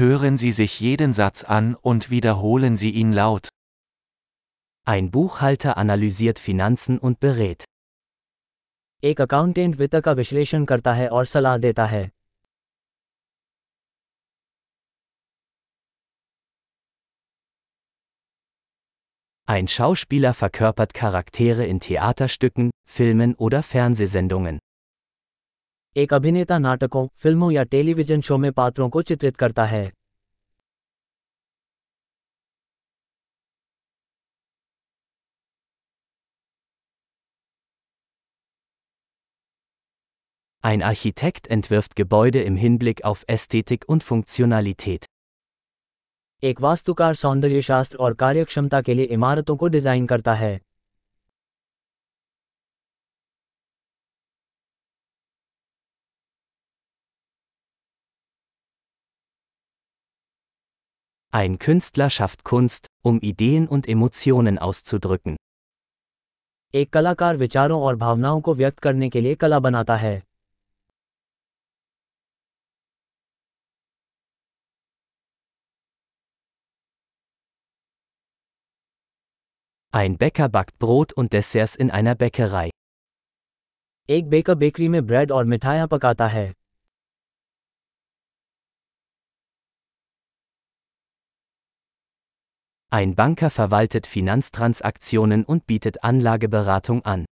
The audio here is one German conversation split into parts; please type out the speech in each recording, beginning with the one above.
Hören Sie sich jeden Satz an und wiederholen Sie ihn laut. Ein Buchhalter analysiert Finanzen und berät. एक अकाउंटेंट वित्त का विश्लेषण करता है और सलाह देता है Ein Schauspieler verkörpert Charaktere in Theaterstücken, Filmen oder Fernsehsendungen. एक अभिनेता नाटकों फ़िल्मों या टेलीविज़न शो में पात्रों को चित्रित करता है Ein Architekt entwirft Gebäude im Hinblick auf Ästhetik und Funktionalität. एक वास्तुकार सौंदर्यशास्त्र और कार्यक्षमता के लिए इमारतों को डिज़ाइन करता है Ein Künstler schafft Kunst, um Ideen und Emotionen auszudrücken. एक कलाकार विचारों और भावनाओं को व्यक्त करने के लिए कला बनाता है Ein Bäcker backt Brot und Desserts in einer Bäckerei. एक बेकर बेकरी में ब्रेड और मिठाइयाँ पकाता है Ein Banker verwaltet Finanztransaktionen und bietet Anlageberatung an.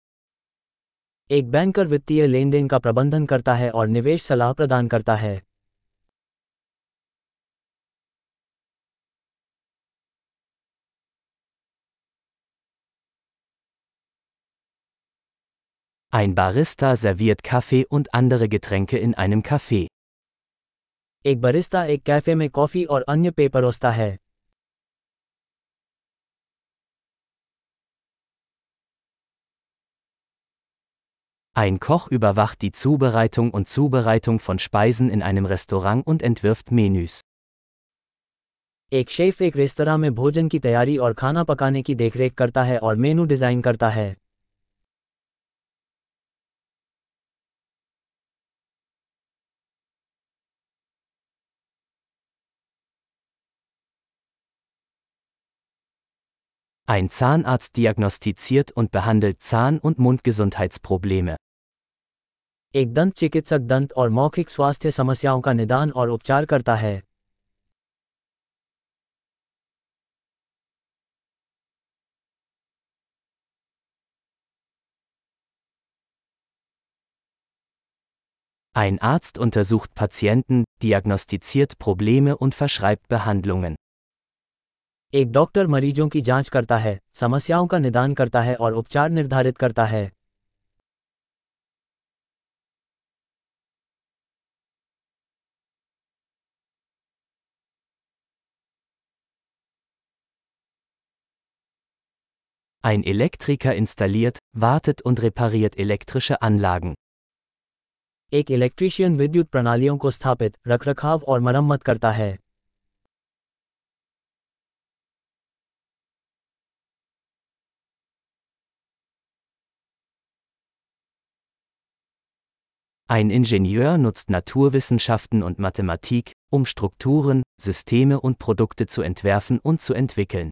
एक बैंकर वित्तीय लेन देन का प्रबंधन करता है और निवेश सलाह प्रदान करता है Ein Barista serviert Kaffee und andere Getränke in einem Café. एक बरिस्ता एक कैफे में कॉफी और अन्य पेय परोसता है Ein Koch überwacht die Zubereitung und Zubereitung von Speisen in einem Restaurant und entwirft Menüs. एक शेफ एक रेस्तरा में भोजन की तैयारी और खाना पकाने की देखरेख करता है और मेनू डिजाइन करता है Ein Zahnarzt diagnostiziert und behandelt Zahn- und Mundgesundheitsprobleme. एक दंत चिकित्सक दंत और मौखिक स्वास्थ्य समस्याओं का निदान और उपचार करता है Ein Arzt untersucht Patienten, diagnostiziert Probleme und verschreibt Behandlungen. एक डॉक्टर मरीजों की जाँच करता है समस्याओं का निदान करता है और उपचार निर्धारित करता है Ein Elektriker installiert, wartet und repariert elektrische Anlagen. एक इलेक्ट्रीशियन विद्युत प्रणालियों को स्थापित रखरखाव और मरम्मत करता है Ein Ingenieur nutzt Naturwissenschaften und Mathematik, um Strukturen, Systeme und Produkte zu entwerfen und zu entwickeln.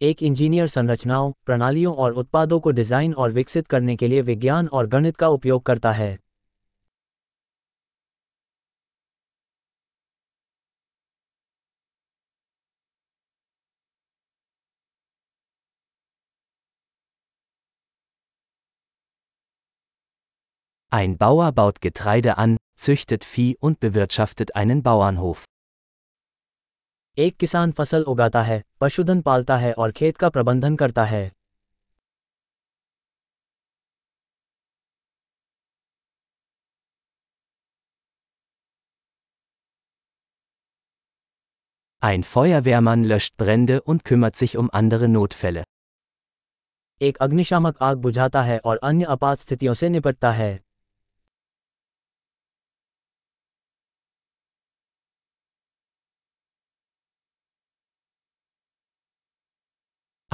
एक इंजीनियर संरचनाओं प्रणालियों और उत्पादों को डिजाइन और विकसित करने के लिए विज्ञान और गणित का उपयोग करता है Ein Bauer baut Getreide an, züchtet Vieh und bewirtschaftet einen Bauernhof. एक किसान फ़सल उगाता है पशुधन पालता है और खेत का प्रबंधन करता है Ein Feuerwehrmann löscht Brände und kümmert sich um andere Notfälle. एक अग्निशामक आग बुझाता है और अन्य आपात स्थितियों से निपटता है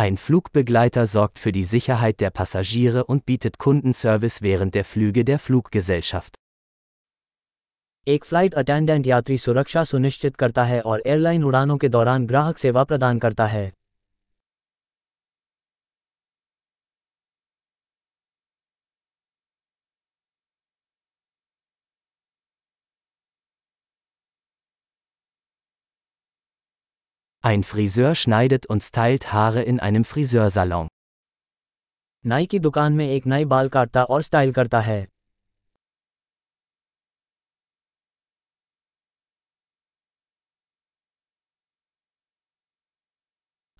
Ein Flugbegleiter sorgt für die Sicherheit der Passagiere und bietet Kundenservice während der Flüge der Fluggesellschaft. एक फ्लाइट अटेंडेंट यात्री सुरक्षा सुनिश्चित करता है और एयरलाइन उड़ानों के दौरान ग्राहक सेवा प्रदान करता है Ein Friseur schneidet und stylt Haare in einem Friseursalon. नाई की दुकान में एक नाई बाल काटता और स्टाइल करता है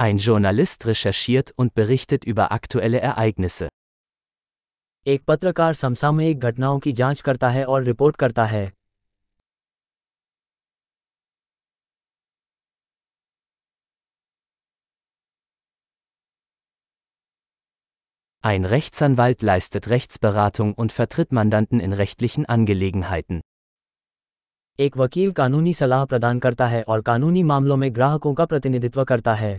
Ein Journalist recherchiert und berichtet über aktuelle Ereignisse. एक पत्रकार समसामयिक घटनाओं की जांच करता है और रिपोर्ट करता है Ein Rechtsanwalt leistet Rechtsberatung und vertritt Mandanten in rechtlichen Angelegenheiten. एक वकील कानूनी सलाह प्रदान करता है और कानूनी मामलों में ग्राहकों का प्रतिनिधित्व करता है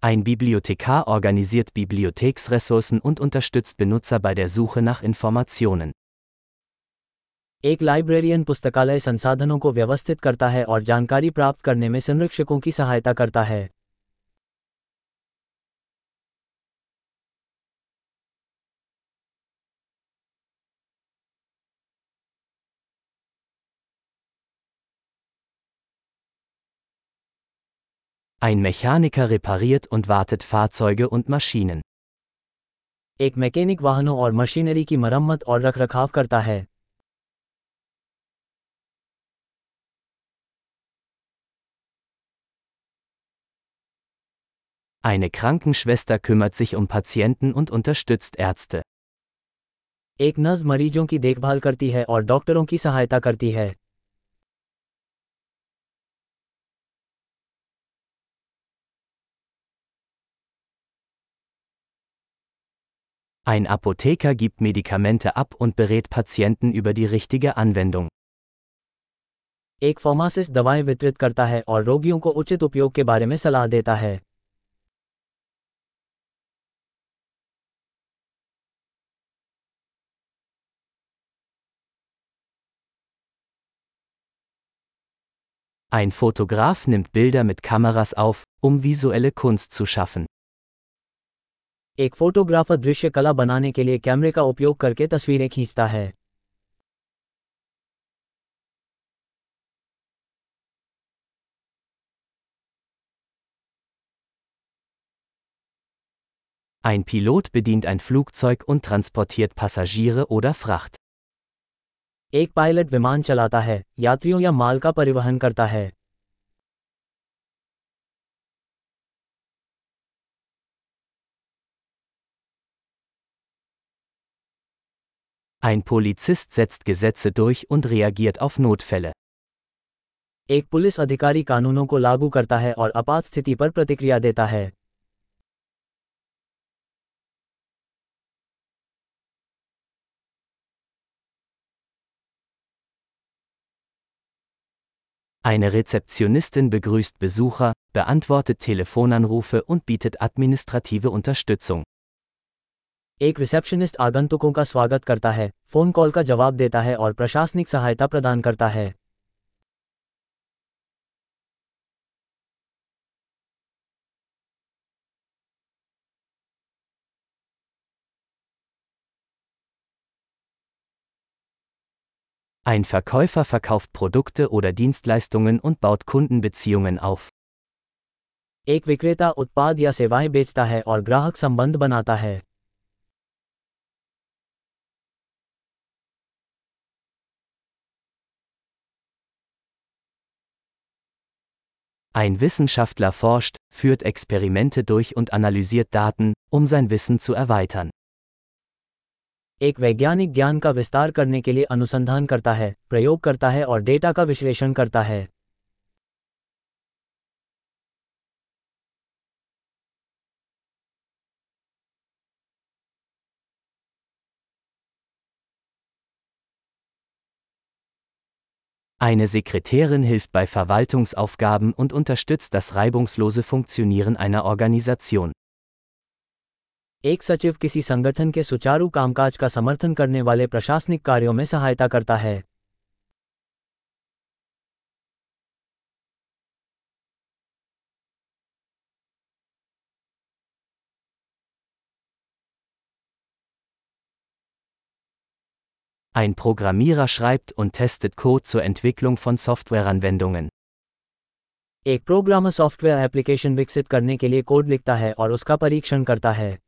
Ein Bibliothekar organisiert Bibliotheksressourcen und unterstützt Benutzer bei der Suche nach Informationen. एक लाइब्रेरियन पुस्तकालय संसाधनों को व्यवस्थित करता है और जानकारी प्राप्त करने में संरक्षकों की सहायता करता है Ein Mechaniker repariert und wartet Fahrzeuge und Maschinen. एक मैकेनिक वाहनों और मशीनरी की मरम्मत और रखरखाव करता है Eine Krankenschwester kümmert sich um Patienten und unterstützt Ärzte. एक नर्स मरीजों की देखभाल करती है और डॉक्टरों की सहायता करती है Ein Apotheker gibt Medikamente ab und berät Patienten über die richtige Anwendung. एक फार्मासिस्ट दवाएं वितरित करता है और रोगियों को उचित उपयोग के बारे में सलाह देता है Ein Fotograf nimmt Bilder mit Kameras auf, um visuelle Kunst zu schaffen. एक फोटोग्राफर दृश्य कला बनाने के लिए कैमरे का उपयोग करके तस्वीरें खींचता है Ein Pilot bedient ein Flugzeug und transportiert Passagiere oder Fracht. एक पायलट विमान चलाता है यात्रियों या माल का परिवहन करता है Ein Polizist setzt Gesetze durch und reagiert auf Notfälle. एक पुलिस अधिकारी कानूनों को लागू करता है और आपात स्थिति पर प्रतिक्रिया देता है Eine Rezeptionistin begrüßt Besucher, beantwortet Telefonanrufe und bietet administrative Unterstützung. एक रिसेप्शनिस्ट आगंतुकों का स्वागत करता है फोन कॉल का जवाब देता है और प्रशासनिक सहायता प्रदान करता है Ein Verkäufer verkauft Produkte oder Dienstleistungen und baut Kundenbeziehungen auf. एक विक्रेता उत्पाद या सेवाएं बेचता है और ग्राहक संबंध बनाता है Ein Wissenschaftler forscht, führt Experimente durch und analysiert Daten, um sein Wissen zu erweitern. एक वैज्ञानिक ज्ञान का विस्तार करने के लिए अनुसंधान करता है प्रयोग करता है और डेटा का विश्लेषण करता है Eine Sekretärin hilft bei Verwaltungsaufgaben und unterstützt das reibungslose Funktionieren einer Organisation. एक सचिव किसी संगठन के सुचारू कामकाज का समर्थन करने वाले प्रशासनिक कार्यों में सहायता करता है Ein Programmierer schreibt und testet Code zur Entwicklung von Softwareanwendungen. एक प्रोग्रामर सॉफ्टवेयर एप्लीकेशन विकसित करने के लिए कोड लिखता है और उसका परीक्षण करता है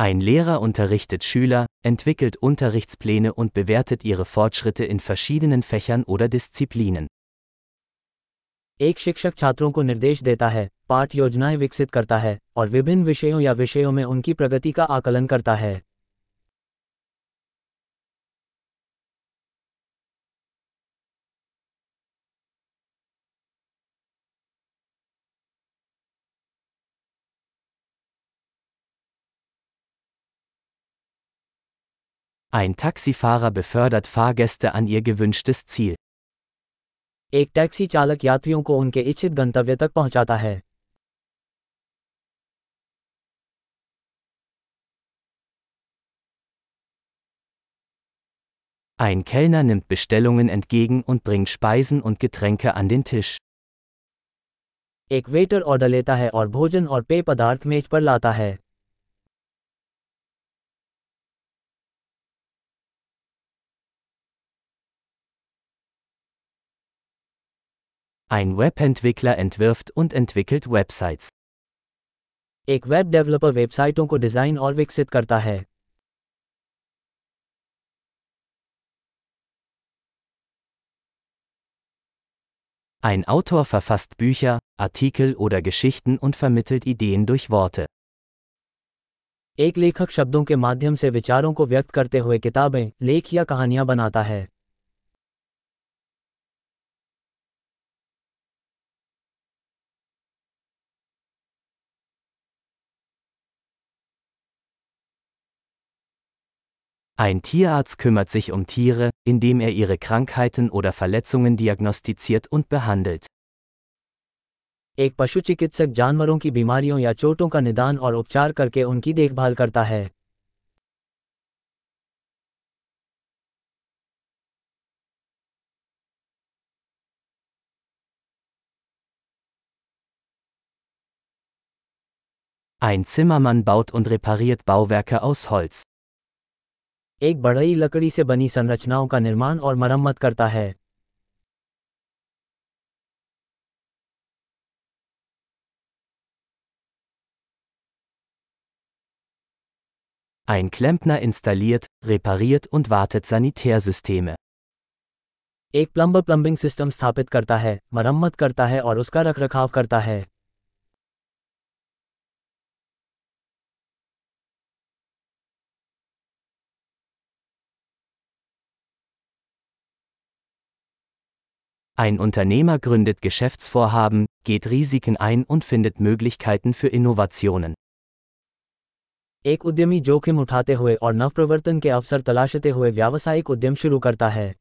Ein Lehrer unterrichtet Schüler, entwickelt Unterrichtspläne und bewertet ihre Fortschritte in verschiedenen Fächern oder Disziplinen. एक शिक्षक छात्रों को निर्देश देता है पाठ योजनाएं विकसित करता है और विभिन्न विषयों या विषयों में उनकी प्रगति का आकलन करता है Ein Taxifahrer befördert Fahrgäste an ihr gewünschtes Ziel. एक टैक्सी चालक यात्रियों को उनके इच्छित गंतव्य तक पहुंचाता है Ein Kellner nimmt Bestellungen entgegen und bringt Speisen und Getränke an den Tisch. एक वेटर ऑर्डर लेता है और भोजन और पेय पदार्थ मेज पर लाता है Ein Webentwickler entwirft und entwickelt Websites. एक वेब डेवलपर वेबसाइटों को डिजाइन और विकसित करता है Ein Autor verfasst Bücher, Artikel oder Geschichten und vermittelt Ideen durch Worte. एक लेखक शब्दों के माध्यम से विचारों को व्यक्त करते हुए किताबें लेख या कहानियां बनाता है Ein Tierarzt kümmert sich um Tiere, indem er ihre Krankheiten oder Verletzungen diagnostiziert und behandelt. एक पशु चिकित्सक जानवरों की बीमारियों या चोटों का निदान और उपचार करके उनकी देखभाल करता है Ein Zimmermann baut und repariert Bauwerke aus Holz. एक बढ़ई लकड़ी से बनी संरचनाओं का निर्माण और मरम्मत करता है Ein Klempner installiert, repariert und wartet Sanitärsysteme. एक प्लम्बर प्लम्बिंग सिस्टम स्थापित करता है मरम्मत करता है और उसका रखरखाव करता है Ein Unternehmer gründet Geschäftsvorhaben, geht Risiken ein und findet Möglichkeiten für Innovationen. एक उद्यमी जोखिम उठाते हुए और नवप्रवर्तन के अवसर तलाशते हुए व्यावसायिक उद्यम शुरू करता है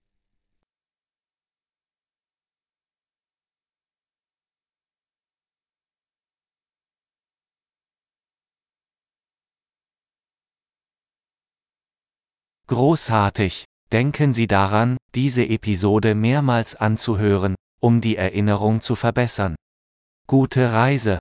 Großartig! Denken Sie daran, diese Episode mehrmals anzuhören, um die Erinnerung zu verbessern. Gute Reise!